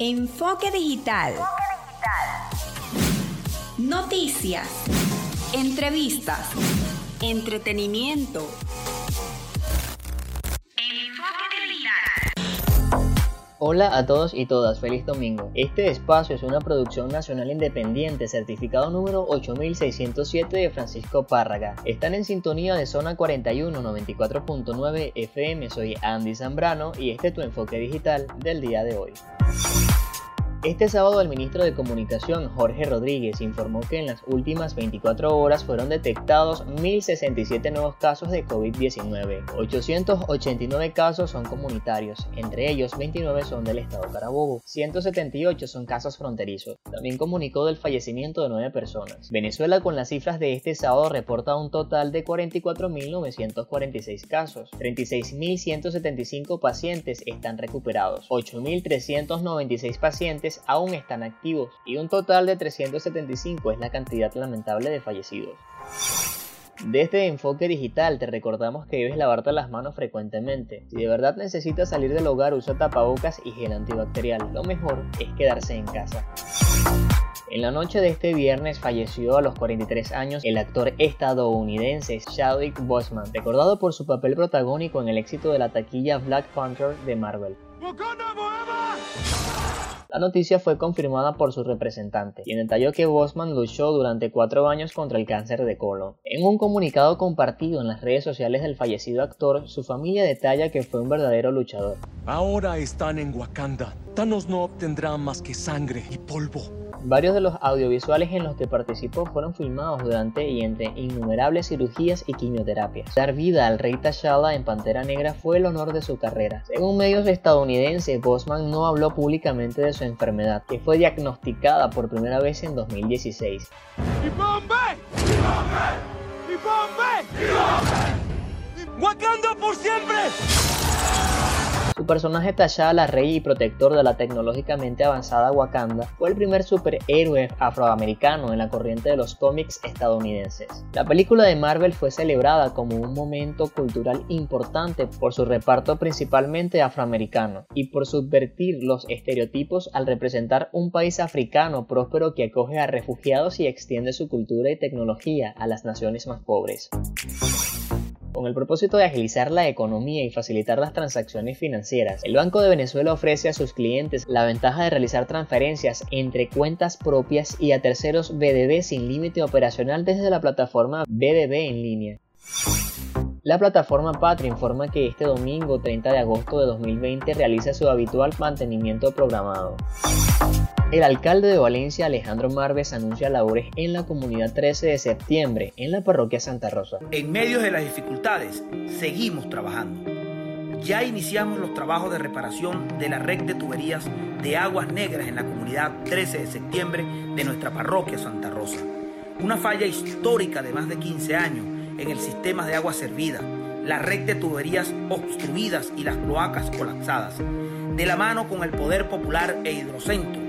Enfoque digital. Noticias. Entrevistas. Entretenimiento. Hola a todos y todas, feliz domingo. Este espacio es una producción nacional independiente, certificado número 8607 de Francisco Párraga. Están en sintonía de zona 41 94.9 FM. Soy Andy Zambrano y este es tu enfoque digital del día de hoy. Este sábado el ministro de Comunicación Jorge Rodríguez informó que en las últimas 24 horas fueron detectados 1.067 nuevos casos de COVID-19. 889 casos son comunitarios, entre ellos 29 son del estado Carabobo, 178 son casos fronterizos. También comunicó del fallecimiento de 9 personas. Venezuela con las cifras de este sábado reporta un total de 44.946 casos, 36.175 pacientes están recuperados, 8.396 pacientes aún están activos y un total de 375 es la cantidad lamentable de fallecidos. Desde este Enfoque Digital te recordamos que debes lavarte las manos frecuentemente. Si de verdad necesitas salir del hogar, usa tapabocas y gel antibacterial. Lo mejor es quedarse en casa. En la noche de este viernes falleció a los 43 años el actor estadounidense Chadwick Boseman, recordado por su papel protagónico en el éxito de la taquilla Black Panther de Marvel. La noticia fue confirmada por su representante, quien detalló que Bosman luchó durante cuatro años contra el cáncer de colon. En un comunicado compartido en las redes sociales del fallecido actor, su familia detalla que fue un verdadero luchador. Ahora están en Wakanda. Thanos no obtendrá más que sangre y polvo. Varios de los audiovisuales en los que participó fueron filmados durante y entre innumerables cirugías y quimioterapias. Dar vida al rey T'Challa en Pantera Negra fue el honor de su carrera. Según medios estadounidenses, Bosman no habló públicamente de su enfermedad, que fue diagnosticada por primera vez en 2016. ¡Wakanda por siempre! Personaje T'Challa, rey y protector de la tecnológicamente avanzada Wakanda, fue el primer superhéroe afroamericano en la corriente de los cómics estadounidenses. La película de Marvel fue celebrada como un momento cultural importante por su reparto principalmente afroamericano y por subvertir los estereotipos al representar un país africano próspero que acoge a refugiados y extiende su cultura y tecnología a las naciones más pobres. Con el propósito de agilizar la economía y facilitar las transacciones financieras, el Banco de Venezuela ofrece a sus clientes la ventaja de realizar transferencias entre cuentas propias y a terceros BDB sin límite operacional desde la plataforma BDB en línea. La plataforma Patria informa que este domingo 30 de agosto de 2020 realiza su habitual mantenimiento programado. El alcalde de Valencia, Alejandro Marves, anuncia labores en la comunidad 13 de septiembre en la parroquia Santa Rosa. En medio de las dificultades, seguimos trabajando. Ya iniciamos los trabajos de reparación de la red de tuberías de aguas negras en la comunidad 13 de septiembre de nuestra parroquia Santa Rosa. Una falla histórica de más de 15 años en el sistema de agua servida, la red de tuberías obstruidas y las cloacas colapsadas. De la mano con el Poder Popular e Hidrocentro,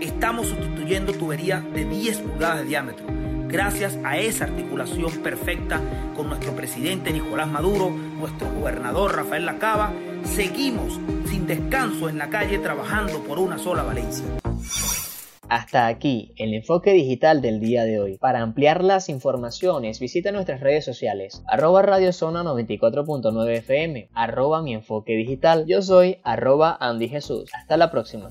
estamos sustituyendo tuberías de 10 pulgadas de diámetro. Gracias a esa articulación perfecta con nuestro presidente Nicolás Maduro, nuestro gobernador Rafael Lacaba, seguimos sin descanso en la calle trabajando por una sola Valencia. Hasta aquí el enfoque digital del día de hoy. Para ampliar las informaciones visita nuestras redes sociales arroba radiozona 94.9 FM, arroba mi enfoque digital. Yo soy arroba Andy Jesús. Hasta la próxima.